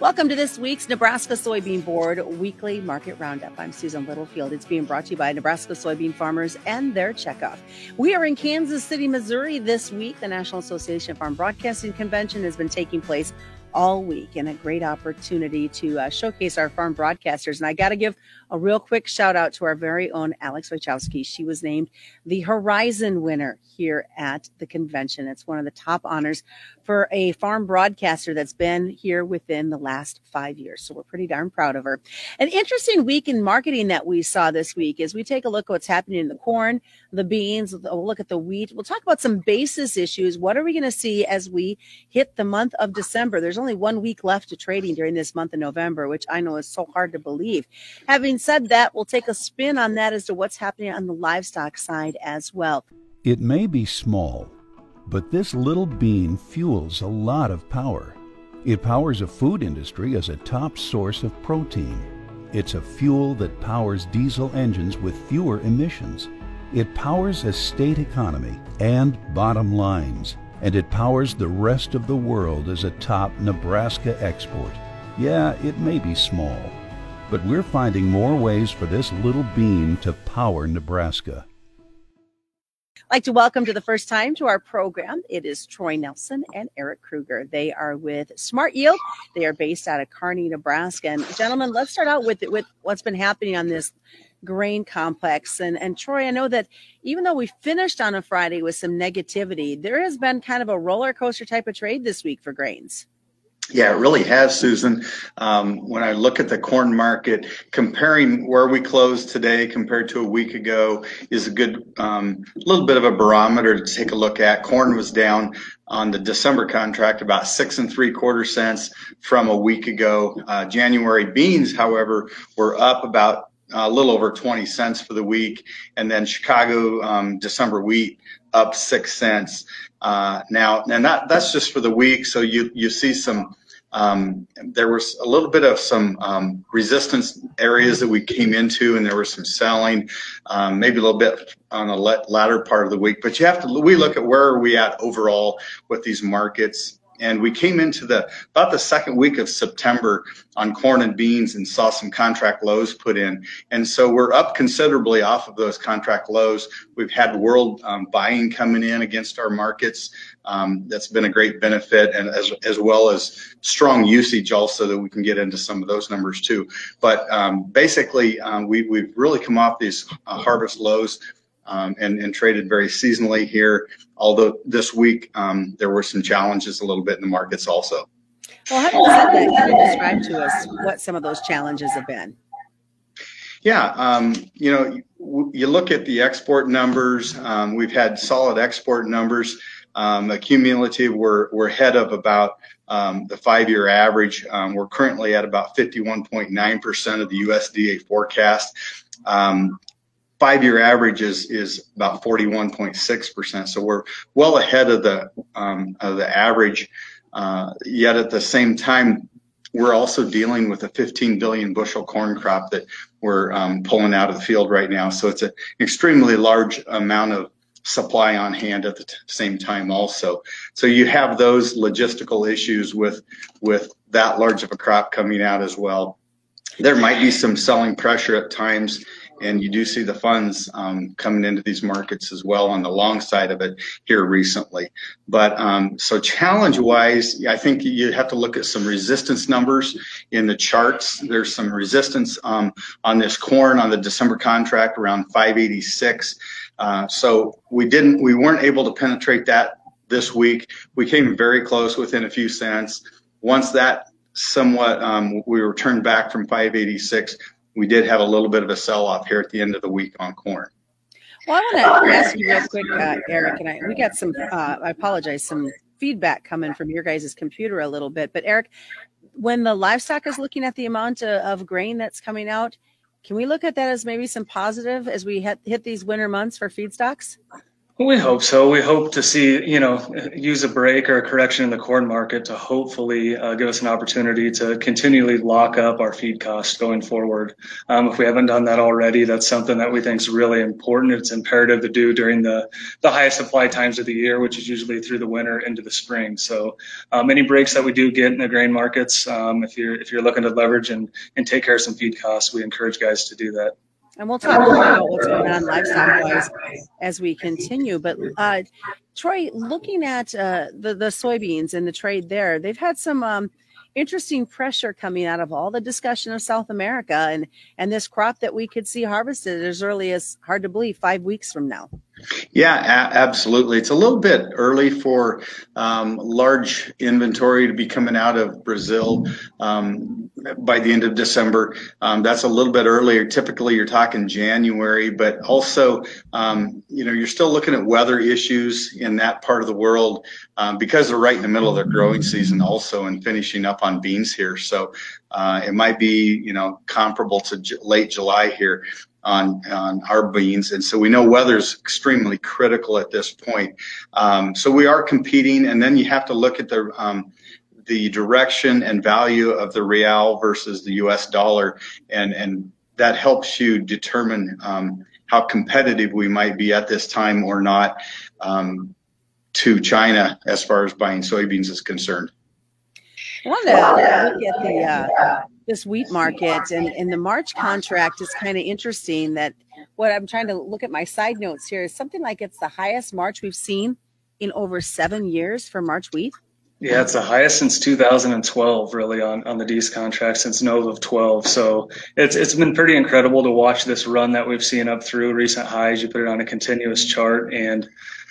Welcome to this week's Nebraska Soybean Board Weekly Market Roundup. I'm Susan Littlefield. It's being brought to you by Nebraska soybean farmers and their checkoff. We are in Kansas City, Missouri this week. The National Association of Farm Broadcasting Convention has been taking place all week and a great opportunity to uh, showcase our farm broadcasters. And I got to give a real quick shout out to our very own Alex Wachowski. She was named the Horizon winner here at the convention. It's one of the top honors for a farm broadcaster that's been here within the last five years. So we're pretty darn proud of her. An interesting week in marketing that we saw this week is we take a look at what's happening in the corn, the beans, we'll look at the wheat. We'll talk about some basis issues. What are we going to see as we hit the month of December? There's only one week left to trading during this month of November, which I know is so hard to believe. Having said that, we'll take a spin on that as to what's happening on the livestock side as well. It may be small, but this little bean fuels a lot of power. It powers a food industry as a top source of protein. It's a fuel that powers diesel engines with fewer emissions. It powers a state economy and bottom lines. And it powers the rest of the world as a top Nebraska export. Yeah, it may be small, but we're finding more ways for this little bean to power Nebraska. I'd like to welcome to the first time to our program. It is Troy Nelson and Eric Kruger. They are with Smart Yield. They are based out of Kearney, Nebraska. And gentlemen, let's start out with with what's been happening on this grain complex. And and Troy, I know that even though we finished on a Friday with some negativity, there has been kind of a roller coaster type of trade this week for grains. Yeah, it really has, Susan. Um, when I look at the corn market, comparing where we closed today compared to a week ago is a good um, little bit of a barometer to take a look at. Corn was down on the December contract about six and three quarter cents from a week ago. Uh, January beans, however, were up about a little over 20 cents for the week. And then Chicago um, December wheat up six cents. Uh, now, and that, that's just for the week. So you, you see some, um, there was a little bit of some um, resistance areas that we came into, and there was some selling, um, maybe a little bit on the latter part of the week. But you have to, we look at where are we at overall with these markets and we came into the about the second week of September on corn and beans and saw some contract lows put in. And so we're up considerably off of those contract lows. We've had world um, buying coming in against our markets. Um, that's been a great benefit, and as as well as strong usage also that we can get into some of those numbers too. But um, basically, um, we we've really come off these uh, harvest lows um, and, and, traded very seasonally here. Although this week um, there were some challenges a little bit in the markets also. Well, having said that, can you describe to us what some of those challenges have been? Yeah, um, you know, you look at the export numbers. Um, we've had solid export numbers. Um, accumulative, we're we're ahead of about um, the five-year average. Um, we're currently at about 51.9% of the USDA forecast. Um, five-year average is is about 41.6 percent. So we're well ahead of the um, of the average. Uh, yet at the same time, we're also dealing with a 15 billion bushel corn crop that we're um, pulling out of the field right now. So it's an extremely large amount of supply on hand at the t- same time also. So you have those logistical issues with with that large of a crop coming out as well. There might be some selling pressure at times and you do see the funds um, coming into these markets as well on the long side of it here recently. But um, so challenge wise, I think you have to look at some resistance numbers in the charts. There's some resistance um, on this corn on the December contract around 586. Uh, so we didn't, we weren't able to penetrate that this week. We came very close within a few cents. Once that somewhat, um, we were turned back from 586 we did have a little bit of a sell off here at the end of the week on corn. Well, I want to ask you real quick, uh, Eric, and I, we got some, uh, I apologize, some feedback coming from your guys' computer a little bit. But Eric, when the livestock is looking at the amount of, of grain that's coming out, can we look at that as maybe some positive as we hit, hit these winter months for feedstocks? We hope so. We hope to see, you know, use a break or a correction in the corn market to hopefully uh, give us an opportunity to continually lock up our feed costs going forward. Um, if we haven't done that already, that's something that we think is really important. It's imperative to do during the, the highest supply times of the year, which is usually through the winter into the spring. So um, any breaks that we do get in the grain markets, um, if you're if you're looking to leverage and, and take care of some feed costs, we encourage guys to do that. And we'll talk more about what's going on livestock wise as we continue. But uh, Troy, looking at uh, the the soybeans and the trade there, they've had some um, interesting pressure coming out of all the discussion of South America and and this crop that we could see harvested as early as hard to believe five weeks from now. Yeah, a- absolutely. It's a little bit early for um, large inventory to be coming out of Brazil um, by the end of December. Um, that's a little bit earlier. Typically, you're talking January, but also, um, you know, you're still looking at weather issues in that part of the world um, because they're right in the middle of their growing season, also, and finishing up on beans here. So uh, it might be, you know, comparable to j- late July here on on our beans, and so we know weather is extremely critical at this point. Um, so we are competing, and then you have to look at the um, the direction and value of the real versus the U.S. dollar, and and that helps you determine um, how competitive we might be at this time or not um, to China as far as buying soybeans is concerned. I want to look at the uh, this wheat market and, and the March contract is kind of interesting that what I'm trying to look at my side notes here is something like it's the highest March we've seen in over seven years for March wheat. Yeah, it's the highest since 2012, really, on, on the Dees contract since Nova of 12. So it's it's been pretty incredible to watch this run that we've seen up through recent highs. You put it on a continuous chart, and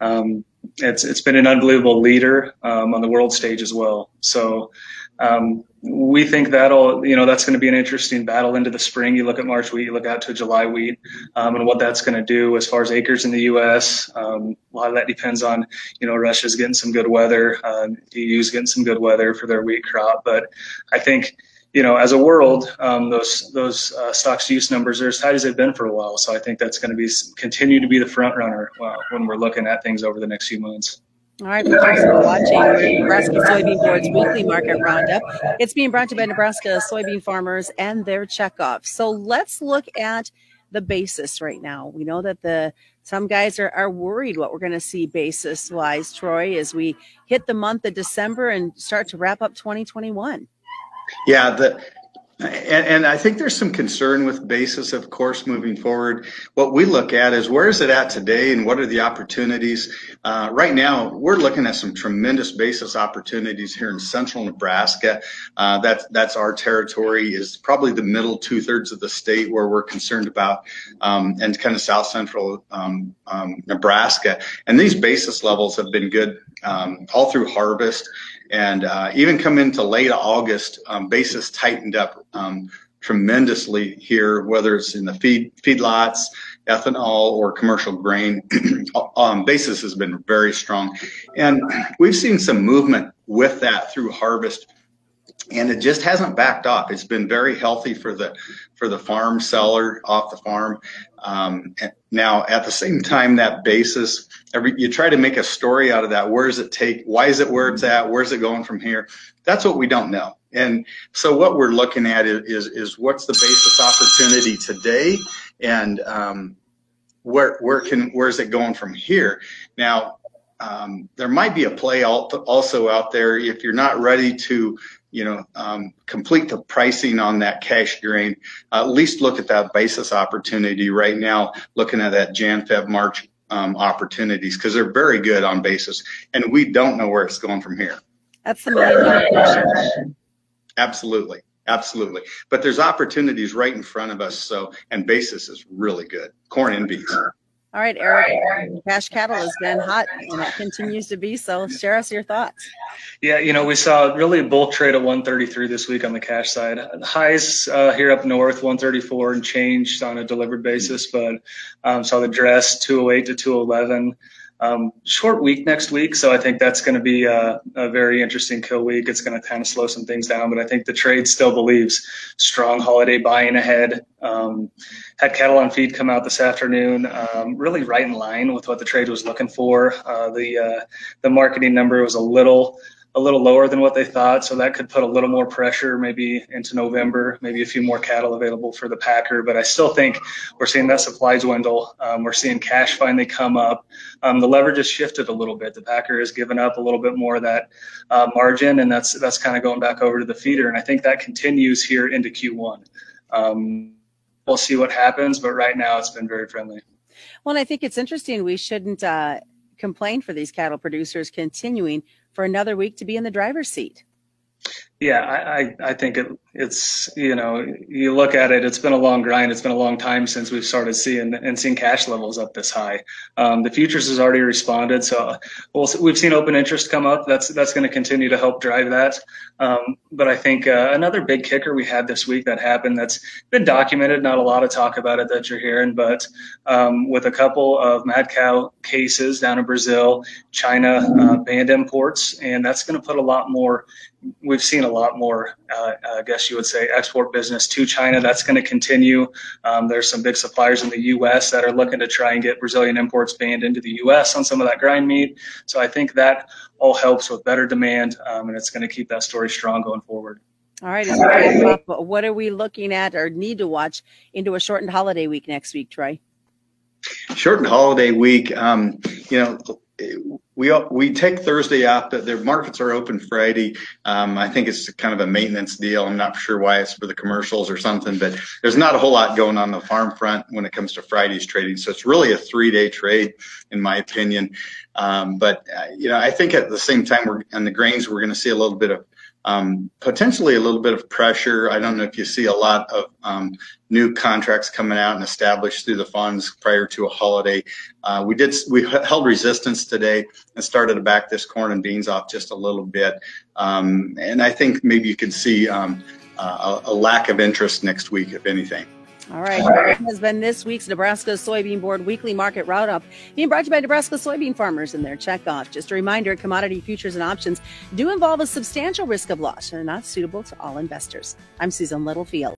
um, it's it's been an unbelievable leader um, on the world stage as well. So um, we think that'll, you know, that's going to be an interesting battle into the spring. You look at March wheat, you look out to July wheat, um, and what that's going to do as far as acres in the U.S. Um, a lot of that depends on, you know, Russia's getting some good weather, uh, EU's getting some good weather for their wheat crop. But I think, you know, as a world, um, those those uh, stocks use numbers are as tight as they've been for a while. So I think that's going to be continue to be the front runner uh, when we're looking at things over the next few months. All right, thanks for watching Nebraska Soybean Board's weekly market roundup. It's being brought to you by Nebraska soybean farmers and their checkoff. So let's look at the basis right now. We know that the some guys are, are worried what we're going to see basis wise, Troy, as we hit the month of December and start to wrap up 2021. Yeah, the and, and, I think there's some concern with basis, of course, moving forward. What we look at is where is it at today and what are the opportunities? Uh, right now, we're looking at some tremendous basis opportunities here in central Nebraska. Uh, that's, that's our territory is probably the middle two thirds of the state where we're concerned about, um, and kind of south central um, um, Nebraska. And these basis levels have been good um, all through harvest. And uh, even come into late August, um, basis tightened up um, tremendously here, whether it's in the feed feedlots, ethanol, or commercial grain. um, basis has been very strong, and we've seen some movement with that through harvest and it just hasn't backed off. It's been very healthy for the for the farm seller off the farm. Um, now, at the same time, that basis, every, you try to make a story out of that. Where does it take? Why is it where it's at? Where's it going from here? That's what we don't know. And so, what we're looking at is is, what's the basis opportunity today, and um, where where can where's it going from here? Now, um, there might be a play also out there if you're not ready to you know, um, complete the pricing on that cash grain. Uh, at least look at that basis opportunity right now, looking at that Jan, Feb, March um, opportunities because they're very good on basis, and we don't know where it's going from here. That's the million question. Absolutely, absolutely. But there's opportunities right in front of us. So, and basis is really good. Corn and beans. All right, Eric, cash cattle has been hot and it continues to be so. Share us your thoughts. Yeah, you know, we saw really a bulk trade at 133 this week on the cash side. Highs uh, here up north, 134 and changed on a delivered basis, but um, saw the dress 208 to 211. Um, short week next week, so I think that's going to be a, a, very interesting kill week. It's going to kind of slow some things down, but I think the trade still believes strong holiday buying ahead. Um, had cattle on feed come out this afternoon, um, really right in line with what the trade was looking for. Uh, the uh, the marketing number was a little a little lower than what they thought. So that could put a little more pressure maybe into November, maybe a few more cattle available for the packer. But I still think we're seeing that supply dwindle. Um, we're seeing cash finally come up. Um, the leverage has shifted a little bit. The packer has given up a little bit more of that uh, margin, and that's that's kind of going back over to the feeder. And I think that continues here into Q1. Um, we'll see what happens, but right now it's been very friendly. Well, I think it's interesting. We shouldn't uh, complain for these cattle producers continuing for another week to be in the driver's seat. Yeah, I, I, think it, it's, you know, you look at it, it's been a long grind. It's been a long time since we've started seeing and seeing cash levels up this high. Um, the futures has already responded. So we'll, we've seen open interest come up. That's, that's going to continue to help drive that. Um, but I think uh, another big kicker we had this week that happened that's been documented, not a lot of talk about it that you're hearing, but um, with a couple of mad cow cases down in Brazil, China uh, banned imports, and that's going to put a lot more we've seen a lot more, uh, I guess you would say, export business to China. That's going to continue. Um, there's some big suppliers in the U.S. that are looking to try and get Brazilian imports banned into the U.S. on some of that grind meat. So I think that all helps with better demand, um, and it's going to keep that story strong going forward. All right. what are we looking at or need to watch into a shortened holiday week next week, Troy? Shortened holiday week. Um, you know, we we take Thursday off. The, the markets are open Friday. Um, I think it's kind of a maintenance deal. I'm not sure why it's for the commercials or something, but there's not a whole lot going on the farm front when it comes to Friday's trading. So it's really a three day trade, in my opinion. Um, but uh, you know, I think at the same time, we're on the grains, we're going to see a little bit of um, potentially a little bit of pressure. I don't know if you see a lot of um, new contracts coming out and established through the funds prior to a holiday. Uh, we did we held resistance today and started to back this corn and beans off just a little bit, um, and I think maybe you can see um, uh, a, a lack of interest next week, if anything. All right. That has been this week's Nebraska Soybean Board Weekly Market Roundup, being brought to you by Nebraska soybean farmers and their checkoff. Just a reminder commodity futures and options do involve a substantial risk of loss and are not suitable to all investors. I'm Susan Littlefield.